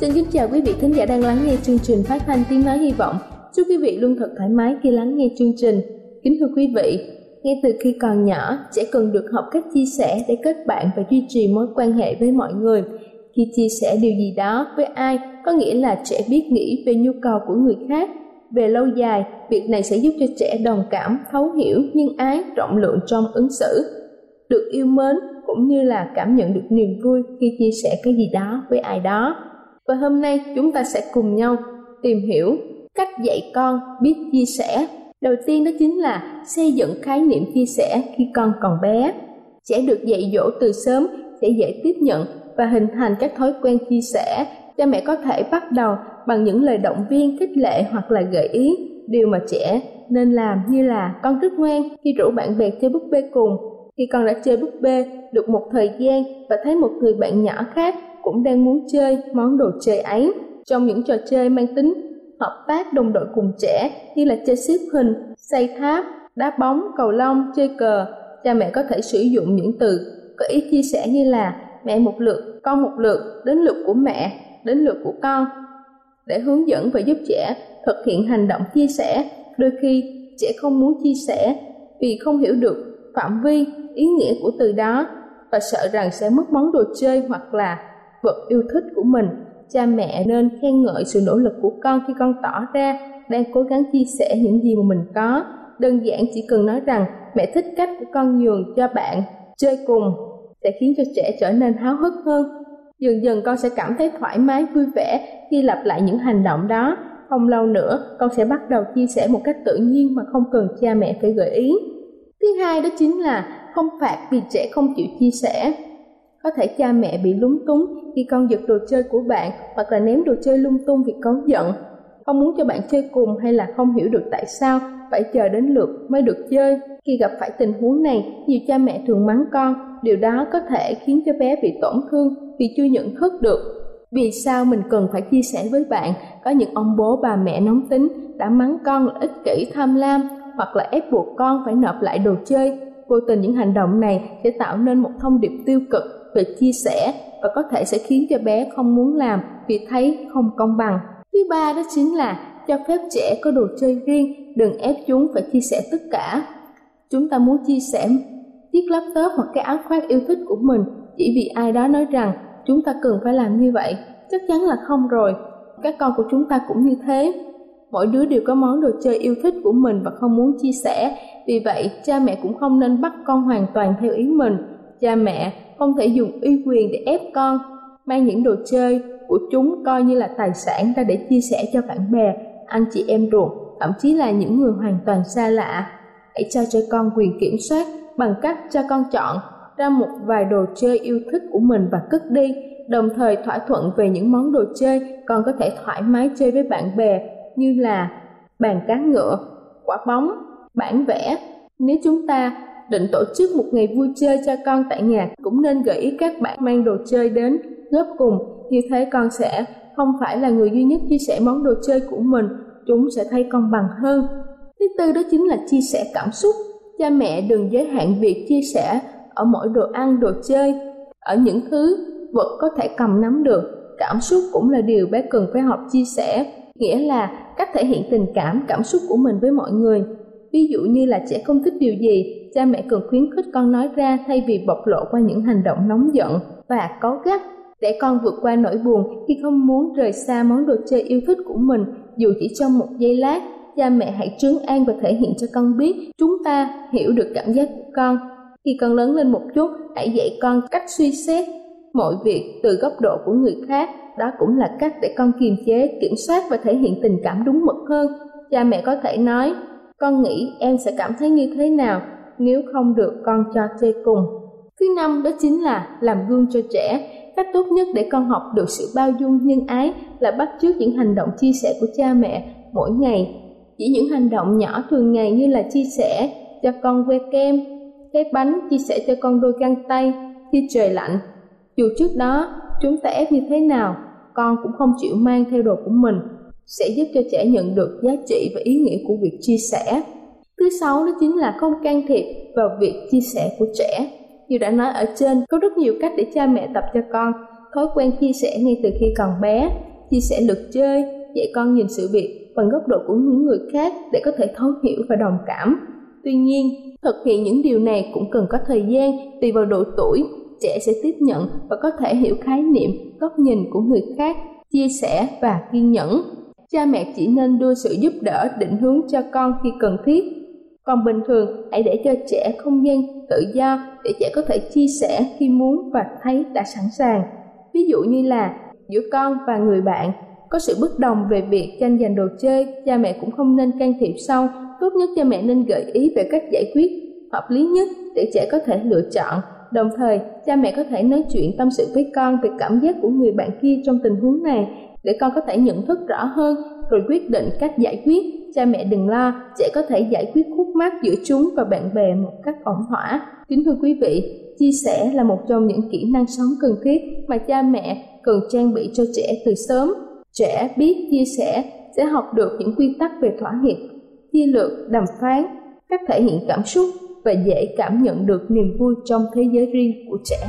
Xin kính chào quý vị khán giả đang lắng nghe chương trình phát thanh tiếng nói hy vọng. Chúc quý vị luôn thật thoải mái khi lắng nghe chương trình. Kính thưa quý vị, ngay từ khi còn nhỏ, trẻ cần được học cách chia sẻ để kết bạn và duy trì mối quan hệ với mọi người. Khi chia sẻ điều gì đó với ai, có nghĩa là trẻ biết nghĩ về nhu cầu của người khác. Về lâu dài, việc này sẽ giúp cho trẻ đồng cảm, thấu hiểu, nhân ái, rộng lượng trong ứng xử. Được yêu mến cũng như là cảm nhận được niềm vui khi chia sẻ cái gì đó với ai đó và hôm nay chúng ta sẽ cùng nhau tìm hiểu cách dạy con biết chia sẻ. Đầu tiên đó chính là xây dựng khái niệm chia sẻ khi con còn bé. Trẻ được dạy dỗ từ sớm sẽ dễ tiếp nhận và hình thành các thói quen chia sẻ. Cha mẹ có thể bắt đầu bằng những lời động viên, khích lệ hoặc là gợi ý điều mà trẻ nên làm như là con rất ngoan khi rủ bạn bè chơi búp bê cùng. Khi con đã chơi búp bê được một thời gian và thấy một người bạn nhỏ khác cũng đang muốn chơi món đồ chơi ấy. Trong những trò chơi mang tính hợp tác đồng đội cùng trẻ như là chơi xếp hình, xây tháp, đá bóng, cầu lông, chơi cờ, cha mẹ có thể sử dụng những từ có ý chia sẻ như là mẹ một lượt, con một lượt, đến lượt của mẹ, đến lượt của con để hướng dẫn và giúp trẻ thực hiện hành động chia sẻ. Đôi khi trẻ không muốn chia sẻ vì không hiểu được phạm vi, ý nghĩa của từ đó và sợ rằng sẽ mất món đồ chơi hoặc là vật yêu thích của mình. Cha mẹ nên khen ngợi sự nỗ lực của con khi con tỏ ra đang cố gắng chia sẻ những gì mà mình có. Đơn giản chỉ cần nói rằng, mẹ thích cách của con nhường cho bạn chơi cùng, sẽ khiến cho trẻ trở nên háo hức hơn. Dần dần con sẽ cảm thấy thoải mái, vui vẻ khi lặp lại những hành động đó. Không lâu nữa, con sẽ bắt đầu chia sẻ một cách tự nhiên mà không cần cha mẹ phải gợi ý. Thứ hai đó chính là không phạt vì trẻ không chịu chia sẻ có thể cha mẹ bị lúng túng khi con giật đồ chơi của bạn hoặc là ném đồ chơi lung tung vì con giận. Không muốn cho bạn chơi cùng hay là không hiểu được tại sao phải chờ đến lượt mới được chơi. Khi gặp phải tình huống này, nhiều cha mẹ thường mắng con. Điều đó có thể khiến cho bé bị tổn thương vì chưa nhận thức được. Vì sao mình cần phải chia sẻ với bạn? Có những ông bố bà mẹ nóng tính đã mắng con là ích kỷ tham lam hoặc là ép buộc con phải nộp lại đồ chơi. Vô tình những hành động này sẽ tạo nên một thông điệp tiêu cực về chia sẻ và có thể sẽ khiến cho bé không muốn làm vì thấy không công bằng. Thứ ba đó chính là cho phép trẻ có đồ chơi riêng, đừng ép chúng phải chia sẻ tất cả. Chúng ta muốn chia sẻ chiếc laptop hoặc cái áo khoác yêu thích của mình chỉ vì ai đó nói rằng chúng ta cần phải làm như vậy. Chắc chắn là không rồi. Các con của chúng ta cũng như thế. Mỗi đứa đều có món đồ chơi yêu thích của mình và không muốn chia sẻ. Vì vậy, cha mẹ cũng không nên bắt con hoàn toàn theo ý mình. Cha mẹ không thể dùng uy quyền để ép con mang những đồ chơi của chúng coi như là tài sản ra để chia sẻ cho bạn bè anh chị em ruột thậm chí là những người hoàn toàn xa lạ hãy cho cho con quyền kiểm soát bằng cách cho con chọn ra một vài đồ chơi yêu thích của mình và cất đi đồng thời thỏa thuận về những món đồ chơi con có thể thoải mái chơi với bạn bè như là bàn cá ngựa, quả bóng, bản vẽ. Nếu chúng ta định tổ chức một ngày vui chơi cho con tại nhà. Cũng nên gợi ý các bạn mang đồ chơi đến góp cùng. Như thế con sẽ không phải là người duy nhất chia sẻ món đồ chơi của mình. Chúng sẽ thấy con bằng hơn. Thứ tư đó chính là chia sẻ cảm xúc. Cha mẹ đừng giới hạn việc chia sẻ ở mỗi đồ ăn, đồ chơi. Ở những thứ vật có thể cầm nắm được, cảm xúc cũng là điều bé cần phải học chia sẻ. Nghĩa là cách thể hiện tình cảm cảm xúc của mình với mọi người ví dụ như là trẻ không thích điều gì, cha mẹ cần khuyến khích con nói ra thay vì bộc lộ qua những hành động nóng giận. Và có gắt, để con vượt qua nỗi buồn khi không muốn rời xa món đồ chơi yêu thích của mình, dù chỉ trong một giây lát, cha mẹ hãy trấn an và thể hiện cho con biết chúng ta hiểu được cảm giác của con. Khi con lớn lên một chút, hãy dạy con cách suy xét mọi việc từ góc độ của người khác. Đó cũng là cách để con kiềm chế, kiểm soát và thể hiện tình cảm đúng mực hơn. Cha mẹ có thể nói con nghĩ em sẽ cảm thấy như thế nào nếu không được con cho chơi cùng? Thứ năm đó chính là làm gương cho trẻ. Cách tốt nhất để con học được sự bao dung nhân ái là bắt chước những hành động chia sẻ của cha mẹ mỗi ngày. Chỉ những hành động nhỏ thường ngày như là chia sẻ cho con que kem, cái bánh, chia sẻ cho con đôi găng tay khi trời lạnh. Dù trước đó chúng ta ép như thế nào, con cũng không chịu mang theo đồ của mình sẽ giúp cho trẻ nhận được giá trị và ý nghĩa của việc chia sẻ. Thứ sáu đó chính là không can thiệp vào việc chia sẻ của trẻ. Như đã nói ở trên, có rất nhiều cách để cha mẹ tập cho con. Thói quen chia sẻ ngay từ khi còn bé, chia sẻ lượt chơi, dạy con nhìn sự việc bằng góc độ của những người khác để có thể thấu hiểu và đồng cảm. Tuy nhiên, thực hiện những điều này cũng cần có thời gian, tùy vào độ tuổi, trẻ sẽ tiếp nhận và có thể hiểu khái niệm, góc nhìn của người khác, chia sẻ và kiên nhẫn cha mẹ chỉ nên đưa sự giúp đỡ, định hướng cho con khi cần thiết. Còn bình thường, hãy để cho trẻ không gian tự do, để trẻ có thể chia sẻ khi muốn và thấy đã sẵn sàng. Ví dụ như là, giữa con và người bạn, có sự bất đồng về việc tranh giành đồ chơi, cha mẹ cũng không nên can thiệp sâu. Tốt nhất cha mẹ nên gợi ý về cách giải quyết hợp lý nhất để trẻ có thể lựa chọn. Đồng thời, cha mẹ có thể nói chuyện tâm sự với con về cảm giác của người bạn kia trong tình huống này để con có thể nhận thức rõ hơn, rồi quyết định cách giải quyết. Cha mẹ đừng lo, trẻ có thể giải quyết khúc mắc giữa chúng và bạn bè một cách ổn thỏa. Kính thưa quý vị, chia sẻ là một trong những kỹ năng sống cần thiết mà cha mẹ cần trang bị cho trẻ từ sớm. Trẻ biết chia sẻ sẽ học được những quy tắc về thỏa hiệp, chia lược, đàm phán, cách thể hiện cảm xúc và dễ cảm nhận được niềm vui trong thế giới riêng của trẻ.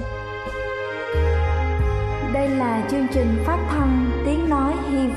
Đây là chương trình phát thanh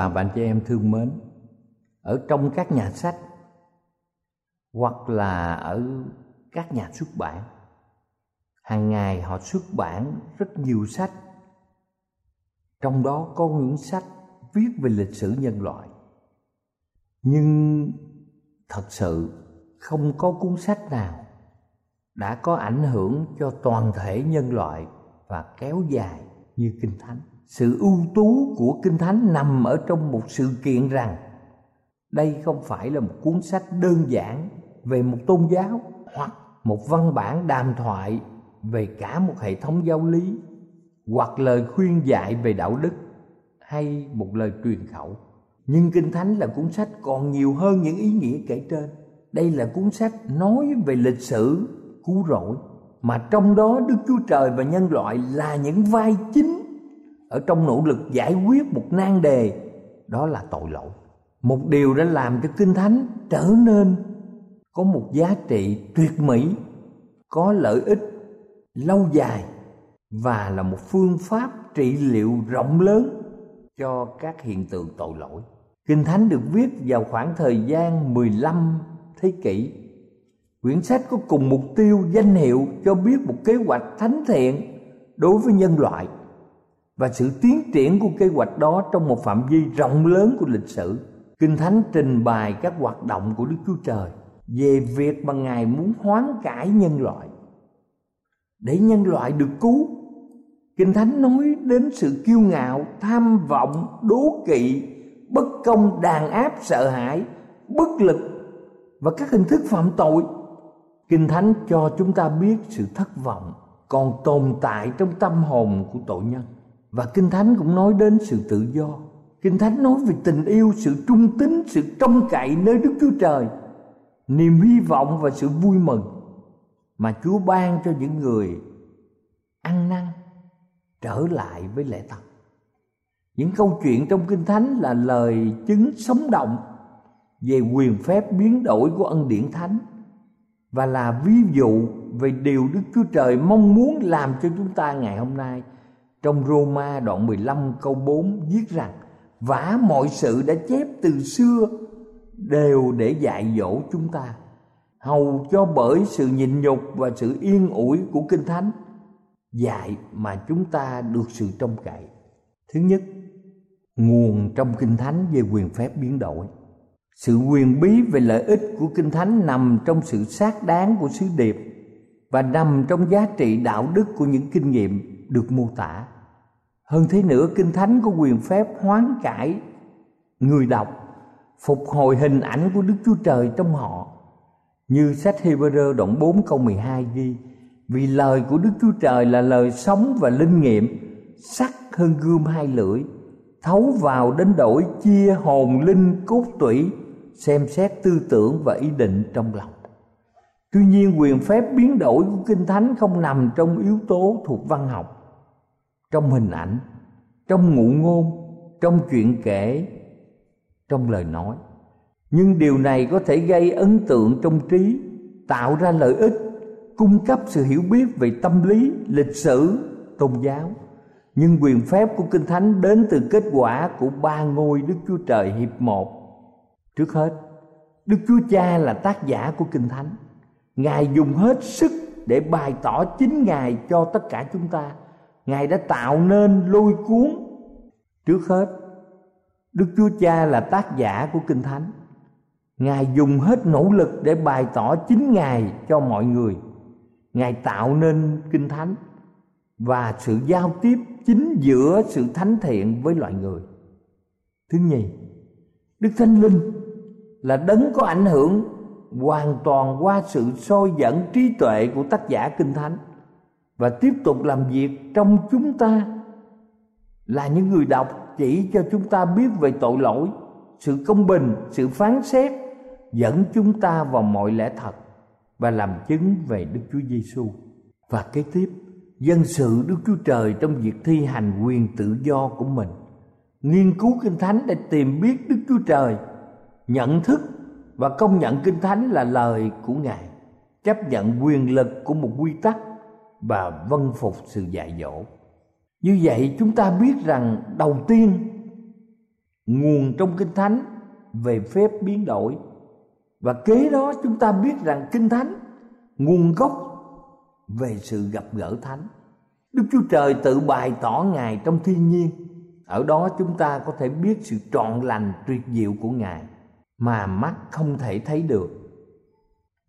Bà và anh chị em thương mến, ở trong các nhà sách hoặc là ở các nhà xuất bản, hàng ngày họ xuất bản rất nhiều sách. Trong đó có những sách viết về lịch sử nhân loại. Nhưng thật sự không có cuốn sách nào đã có ảnh hưởng cho toàn thể nhân loại và kéo dài như Kinh Thánh sự ưu tú của kinh thánh nằm ở trong một sự kiện rằng đây không phải là một cuốn sách đơn giản về một tôn giáo hoặc một văn bản đàm thoại về cả một hệ thống giáo lý hoặc lời khuyên dạy về đạo đức hay một lời truyền khẩu. Nhưng kinh thánh là cuốn sách còn nhiều hơn những ý nghĩa kể trên. Đây là cuốn sách nói về lịch sử, cứu rỗi, mà trong đó đức chúa trời và nhân loại là những vai chính ở trong nỗ lực giải quyết một nan đề, đó là tội lỗi một điều đã làm cho kinh thánh trở nên có một giá trị tuyệt mỹ, có lợi ích lâu dài và là một phương pháp trị liệu rộng lớn cho các hiện tượng tội lỗi. Kinh Thánh được viết vào khoảng thời gian 15 thế kỷ. Quyển sách có cùng mục tiêu danh hiệu cho biết một kế hoạch thánh thiện đối với nhân loại và sự tiến triển của kế hoạch đó trong một phạm vi rộng lớn của lịch sử. Kinh thánh trình bày các hoạt động của đức chúa trời về việc mà ngài muốn hoán cải nhân loại. Để nhân loại được cứu, kinh thánh nói đến sự kiêu ngạo, tham vọng, đố kỵ, bất công, đàn áp, sợ hãi, bất lực và các hình thức phạm tội. Kinh thánh cho chúng ta biết sự thất vọng còn tồn tại trong tâm hồn của tội nhân và kinh thánh cũng nói đến sự tự do. Kinh thánh nói về tình yêu, sự trung tín, sự trông cậy nơi đức chúa trời, niềm hy vọng và sự vui mừng mà chúa ban cho những người ăn năn, trở lại với lẽ thật những câu chuyện trong kinh thánh là lời chứng sống động về quyền phép biến đổi của ân điển thánh và là ví dụ về điều Đức Chúa Trời mong muốn làm cho chúng ta ngày hôm nay trong Roma đoạn 15 câu 4 viết rằng Vả mọi sự đã chép từ xưa đều để dạy dỗ chúng ta. Hầu cho bởi sự nhịn nhục và sự yên ủi của Kinh Thánh Dạy mà chúng ta được sự trông cậy. Thứ nhất, nguồn trong Kinh Thánh về quyền phép biến đổi. Sự quyền bí về lợi ích của Kinh Thánh nằm trong sự xác đáng của sứ điệp và nằm trong giá trị đạo đức của những kinh nghiệm được mô tả. Hơn thế nữa, kinh thánh có quyền phép hoán cải người đọc, phục hồi hình ảnh của đức chúa trời trong họ. Như sách Hebrew đoạn 4 câu 12 ghi, vì lời của đức chúa trời là lời sống và linh nghiệm, sắc hơn gươm hai lưỡi, thấu vào đến đổi chia hồn linh cốt tủy, xem xét tư tưởng và ý định trong lòng. Tuy nhiên, quyền phép biến đổi của kinh thánh không nằm trong yếu tố thuộc văn học trong hình ảnh, trong ngụ ngôn, trong chuyện kể, trong lời nói. Nhưng điều này có thể gây ấn tượng trong trí, tạo ra lợi ích, cung cấp sự hiểu biết về tâm lý, lịch sử, tôn giáo. Nhưng quyền phép của kinh thánh đến từ kết quả của ba ngôi đức chúa trời hiệp một. Trước hết, đức chúa cha là tác giả của kinh thánh. Ngài dùng hết sức để bày tỏ chính ngài cho tất cả chúng ta ngài đã tạo nên lôi cuốn trước hết. Đức chúa cha là tác giả của kinh thánh. Ngài dùng hết nỗ lực để bày tỏ chính ngài cho mọi người. Ngài tạo nên kinh thánh và sự giao tiếp chính giữa sự thánh thiện với loài người. Thứ nhì, đức thánh linh là đấng có ảnh hưởng hoàn toàn qua sự soi dẫn trí tuệ của tác giả kinh thánh và tiếp tục làm việc trong chúng ta là những người đọc chỉ cho chúng ta biết về tội lỗi sự công bình sự phán xét dẫn chúng ta vào mọi lẽ thật và làm chứng về Đức Chúa Giêsu. Và kế tiếp, dân sự Đức Chúa Trời trong việc thi hành quyền tự do của mình, nghiên cứu Kinh Thánh để tìm biết Đức Chúa Trời, nhận thức và công nhận Kinh Thánh là lời của Ngài, chấp nhận quyền lực của một quy tắc và vân phục sự dạy dỗ. Như vậy chúng ta biết rằng đầu tiên, nguồn trong Kinh Thánh về phép biến đổi. Và kế đó chúng ta biết rằng kinh thánh, nguồn gốc về sự gặp gỡ thánh. Đức chúa trời tự bày tỏ ngài trong thiên nhiên. Ở đó chúng ta có thể biết sự trọn lành, tuyệt diệu của ngài mà mắt không thể thấy được.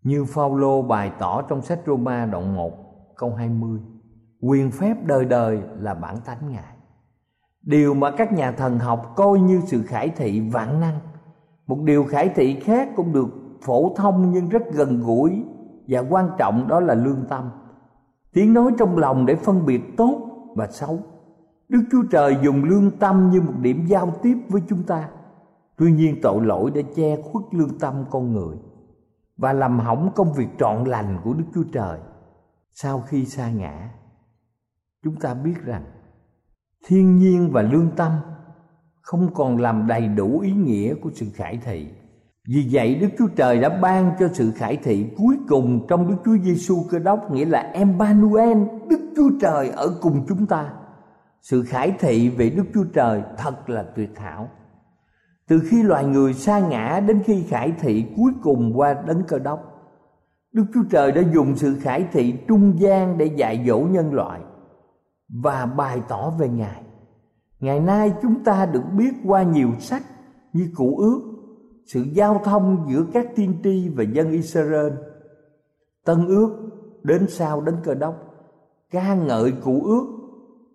Như Phaolô bày tỏ trong sách Roma đoạn 1 câu 20 quyền phép đời đời là bản tánh ngài. Điều mà các nhà thần học coi như sự khải thị vạn năng, một điều khải thị khác cũng được phổ thông nhưng rất gần gũi và quan trọng đó là lương tâm. Tiếng nói trong lòng để phân biệt tốt và xấu. Đức chúa trời dùng lương tâm như một điểm giao tiếp với chúng ta. Tuy nhiên tội lỗi đã che khuất lương tâm con người và làm hỏng công việc trọn lành của đức chúa trời sau khi sa ngã chúng ta biết rằng thiên nhiên và lương tâm không còn làm đầy đủ ý nghĩa của sự khải thị vì vậy Đức Chúa Trời đã ban cho sự khải thị cuối cùng trong Đức Chúa Giêsu Cơ Đốc nghĩa là Emmanuel, Đức Chúa Trời ở cùng chúng ta. Sự khải thị về Đức Chúa Trời thật là tuyệt hảo. Từ khi loài người sa ngã đến khi khải thị cuối cùng qua đấng Cơ Đốc, Đức Chúa Trời đã dùng sự khải thị trung gian để dạy dỗ nhân loại và bày tỏ về Ngài. Ngày nay chúng ta được biết qua nhiều sách như Cụ ước, sự giao thông giữa các tiên tri và dân Israel. Tân ước đến sau đến cơ đốc, ca ngợi cụ ước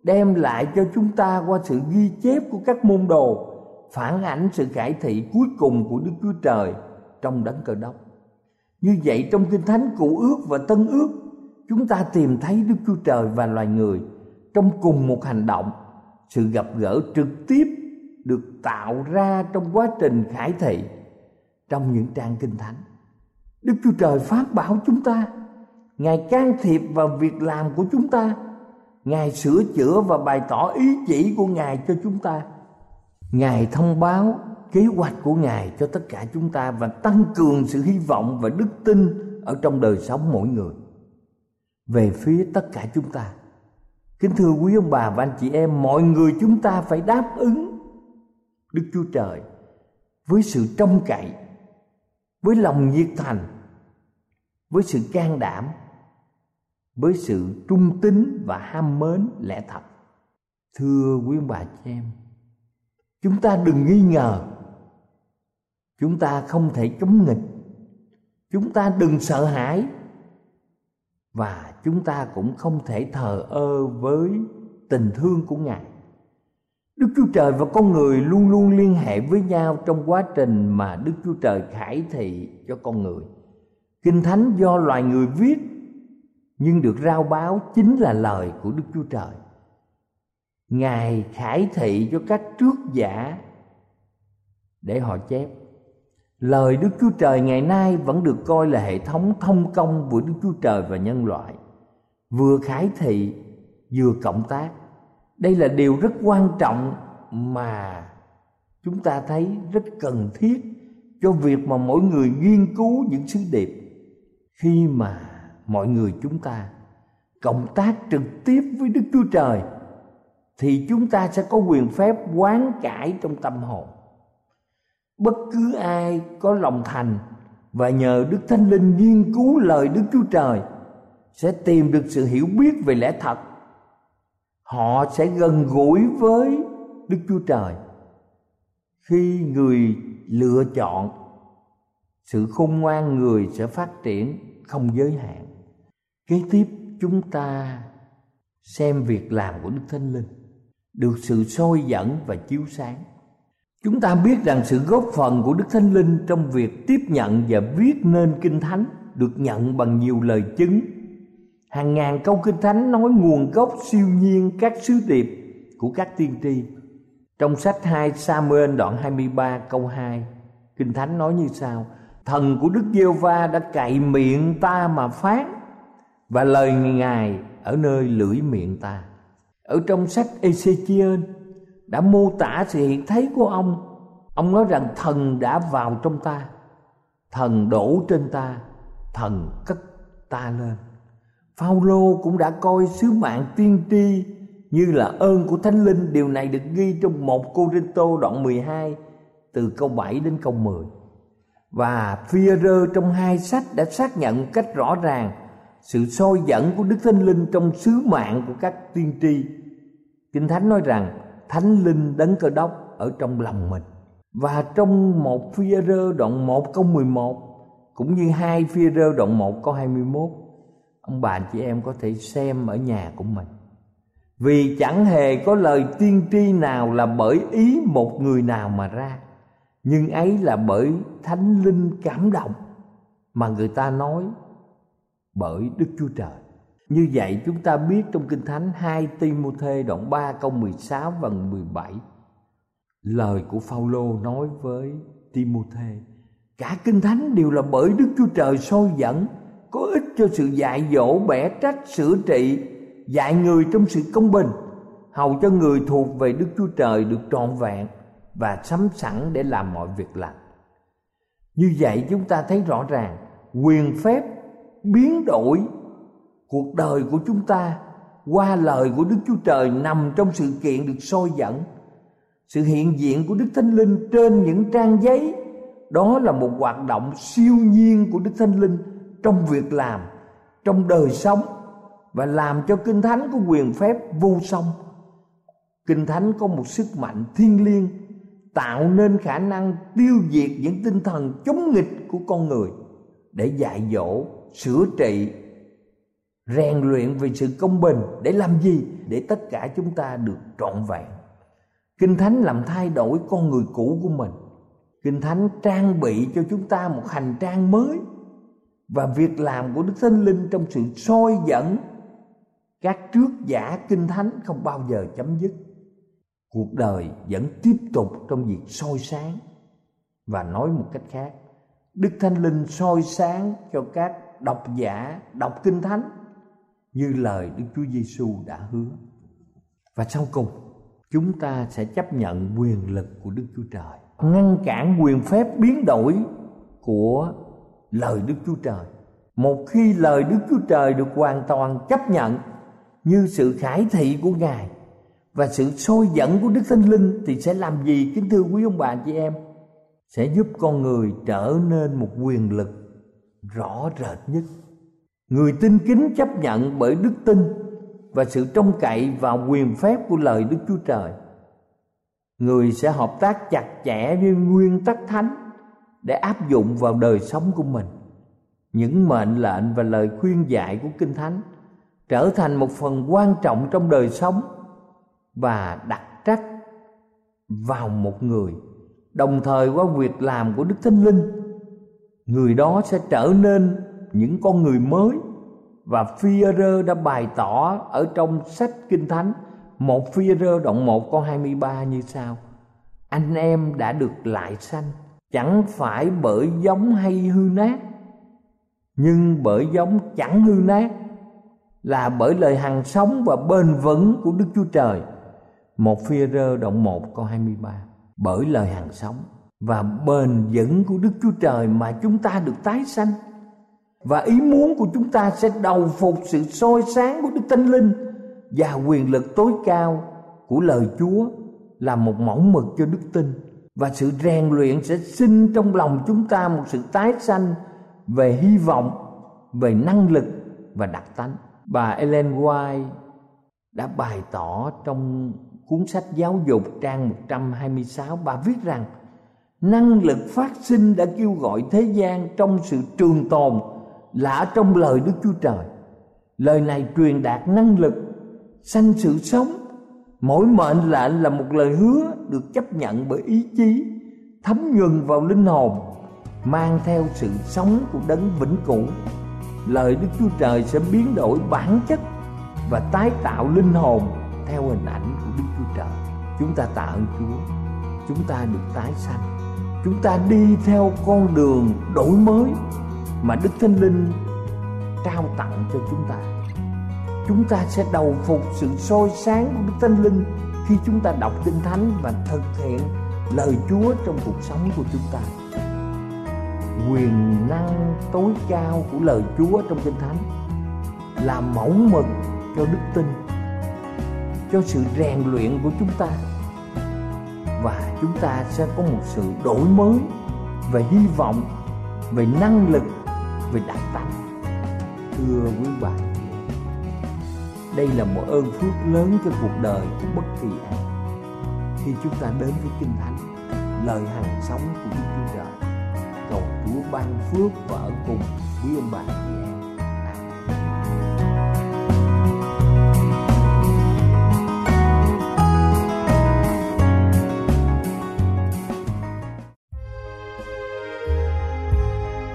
đem lại cho chúng ta qua sự ghi chép của các môn đồ phản ảnh sự khải thị cuối cùng của Đức Chúa Trời trong đấng cơ đốc. Như vậy trong Kinh Thánh Cụ ước và Tân ước chúng ta tìm thấy Đức Chúa Trời và loài người trong cùng một hành động, sự gặp gỡ trực tiếp được tạo ra trong quá trình khải thị trong những trang kinh thánh. Đức chúa trời phát bảo chúng ta ngài can thiệp vào việc làm của chúng ta ngài sửa chữa và bày tỏ ý chỉ của ngài cho chúng ta. Ngài thông báo kế hoạch của ngài cho tất cả chúng ta và tăng cường sự hy vọng và đức tin ở trong đời sống mỗi người. Về phía tất cả chúng ta, kính thưa quý ông bà và anh chị em, mọi người chúng ta phải đáp ứng đức chúa trời với sự trông cậy, với lòng nhiệt thành, với sự can đảm, với sự trung tín và ham mến lẽ thật. Thưa quý ông bà chị em, chúng ta đừng nghi ngờ chúng ta không thể chống nghịch chúng ta đừng sợ hãi và chúng ta cũng không thể thờ ơ với tình thương của ngài Đức Chúa Trời và con người luôn luôn liên hệ với nhau trong quá trình mà Đức Chúa Trời khải thị cho con người. Kinh Thánh do loài người viết, nhưng được rao báo chính là lời của Đức Chúa Trời. Ngài khải thị cho các trước giả để họ chép lời đức chúa trời ngày nay vẫn được coi là hệ thống thông công của đức chúa trời và nhân loại. Vừa khải thị, vừa cộng tác. Đây là điều rất quan trọng mà chúng ta thấy rất cần thiết cho việc mà mỗi người nghiên cứu những sứ điệp. Khi mà mọi người chúng ta cộng tác trực tiếp với đức chúa trời, thì chúng ta sẽ có quyền phép quán cải trong tâm hồn bất cứ ai có lòng thành và nhờ đức thánh linh nghiên cứu lời đức chúa trời sẽ tìm được sự hiểu biết về lẽ thật. Họ sẽ gần gũi với đức chúa trời khi người lựa chọn. Sự khôn ngoan người sẽ phát triển không giới hạn. Kế tiếp, chúng ta xem việc làm của đức thánh linh, được sự soi dẫn và chiếu sáng chúng ta biết rằng sự góp phần của đức thánh linh trong việc tiếp nhận và viết nên kinh thánh được nhận bằng nhiều lời chứng. Hàng ngàn câu kinh thánh nói nguồn gốc siêu nhiên các sứ điệp của các tiên tri. Trong sách 2 Samuel đoạn 23 câu 2 Kinh Thánh nói như sau, Thần của Đức giê va đã cậy miệng ta mà phát Và lời Ngài ở nơi lưỡi miệng ta. Ở trong sách Ezechiel đã mô tả sự hiện thấy của ông. Ông nói rằng thần đã vào trong ta, Thần đổ trên ta, Thần cất ta lên. Phaolô cũng đã coi sứ mạng tiên tri như là ơn của Thánh Linh. Điều này được ghi trong một Cô Rinh Tô đoạn 12 từ câu 7 đến câu 10 và Phi-rơ trong hai sách đã xác nhận cách rõ ràng sự soi dẫn của Đức Thánh Linh trong sứ mạng của các tiên tri. Kinh Thánh nói rằng Thánh Linh đấng cơ đốc ở trong lòng mình. Và trong một Phi-rơ đoạn 1 câu 11 cũng như hai Phi-rơ đoạn 1 câu 21 ông bà chị em có thể xem ở nhà của mình vì chẳng hề có lời tiên tri nào là bởi ý một người nào mà ra, nhưng ấy là bởi thánh linh cảm động mà người ta nói bởi Đức Chúa Trời. Như vậy, chúng ta biết trong Kinh Thánh 2 Timothée đoạn 3 câu 16 và 17 lời của Phaolô nói với Timothée cả Kinh Thánh đều là bởi Đức Chúa Trời soi dẫn, có ích cho sự dạy dỗ, bẻ trách, sửa trị, dạy người trong sự công bình, hầu cho người thuộc về Đức Chúa Trời được trọn vẹn và sắm sẵn để làm mọi việc lành. Như vậy, chúng ta thấy rõ ràng quyền phép biến đổi cuộc đời của chúng ta qua lời của Đức Chúa Trời nằm trong sự kiện được soi dẫn. Sự hiện diện của Đức Thánh Linh trên những trang giấy đó là một hoạt động siêu nhiên của Đức Thánh Linh trong việc làm, trong đời sống và làm cho Kinh Thánh có quyền phép vô song. Kinh Thánh có một sức mạnh thiên liêng tạo nên khả năng tiêu diệt những tinh thần chống nghịch của con người để dạy dỗ, sửa trị, rèn luyện về sự công bình để làm gì? Để tất cả chúng ta được trọn vẹn. Kinh Thánh làm thay đổi con người cũ của mình. Kinh Thánh trang bị cho chúng ta một hành trang mới và việc làm của Đức Thánh Linh trong sự soi dẫn các trước giả kinh thánh không bao giờ chấm dứt cuộc đời vẫn tiếp tục trong việc soi sáng và nói một cách khác, đức thánh linh soi sáng cho các độc giả đọc kinh thánh như lời đức chúa giêsu đã hứa. Và sau cùng, chúng ta sẽ chấp nhận quyền lực của đức chúa trời, ngăn cản quyền phép biến đổi của lời đức chúa trời. Một khi lời đức chúa trời được hoàn toàn chấp nhận như sự khải thị của ngài và sự sôi dẫn của đức thánh linh, thì sẽ làm gì, kính thưa quý ông bà chị em? Sẽ giúp con người trở nên một quyền lực rõ rệt nhất người tin kính chấp nhận bởi đức tin và sự trông cậy vào quyền phép của lời đức chúa trời. Người sẽ hợp tác chặt chẽ với nguyên tắc thánh để áp dụng vào đời sống của mình. Những mệnh lệnh và lời khuyên dạy của kinh thánh trở thành một phần quan trọng trong đời sống và đặt trách vào một người. Đồng thời qua việc làm của đức thánh linh, người đó sẽ trở nên những con người mới. Và phi rơ đã bày tỏ ở trong sách kinh thánh, một phi rơ đoạn 1 câu 23 như sau. Anh em đã được lại sanh, chẳng phải bởi giống hay hư nát. Nhưng bởi giống chẳng hư nát, là bởi lời hằng sống và bền vững của Đức Chúa Trời. Một phi rơ động 1 câu 23 Bởi lời hằng sống và bền vững của Đức Chúa Trời mà chúng ta được tái sanh và ý muốn của chúng ta sẽ đầu phục sự soi sáng của Đức Thánh Linh và quyền lực tối cao của lời Chúa là một mẫu mực cho đức tin và sự rèn luyện sẽ sinh trong lòng chúng ta một sự tái sanh về hy vọng, về năng lực và đặc tánh. Bà Ellen White đã bày tỏ trong cuốn sách giáo dục trang 126 bà viết rằng năng lực phát sinh đã kêu gọi thế gian trong sự trường tồn là ở trong lời Đức Chúa Trời. Lời này truyền đạt năng lực, sanh sự sống. Mỗi mệnh lệnh là một lời hứa được chấp nhận bởi ý chí, thấm nhuần vào linh hồn, mang theo sự sống của đấng vĩnh cửu. Lời đức chúa trời sẽ biến đổi bản chất và tái tạo linh hồn theo hình ảnh của đức chúa trời. Chúng ta tạ ơn chúa. Chúng ta được tái sanh. Chúng ta đi theo con đường đổi mới mà đức thánh linh trao tặng cho chúng ta. Chúng ta sẽ đầu phục sự soi sáng của đức thánh linh khi chúng ta đọc kinh thánh và thực hiện lời chúa trong cuộc sống của chúng ta. Quyền năng tối cao của lời Chúa trong Kinh Thánh là mẫu mực cho đức tin, cho sự rèn luyện của chúng ta. Và chúng ta sẽ có một sự đổi mới về hy vọng, về năng lực về đại tạng thưa quý bạn, đây là một ơn phước lớn cho cuộc đời của bất kỳ ai khi chúng ta đến với kinh thánh, lời hàng sống của đức chúa trời, cầu Chúa ban phước và ở cùng quý ông bà chị em.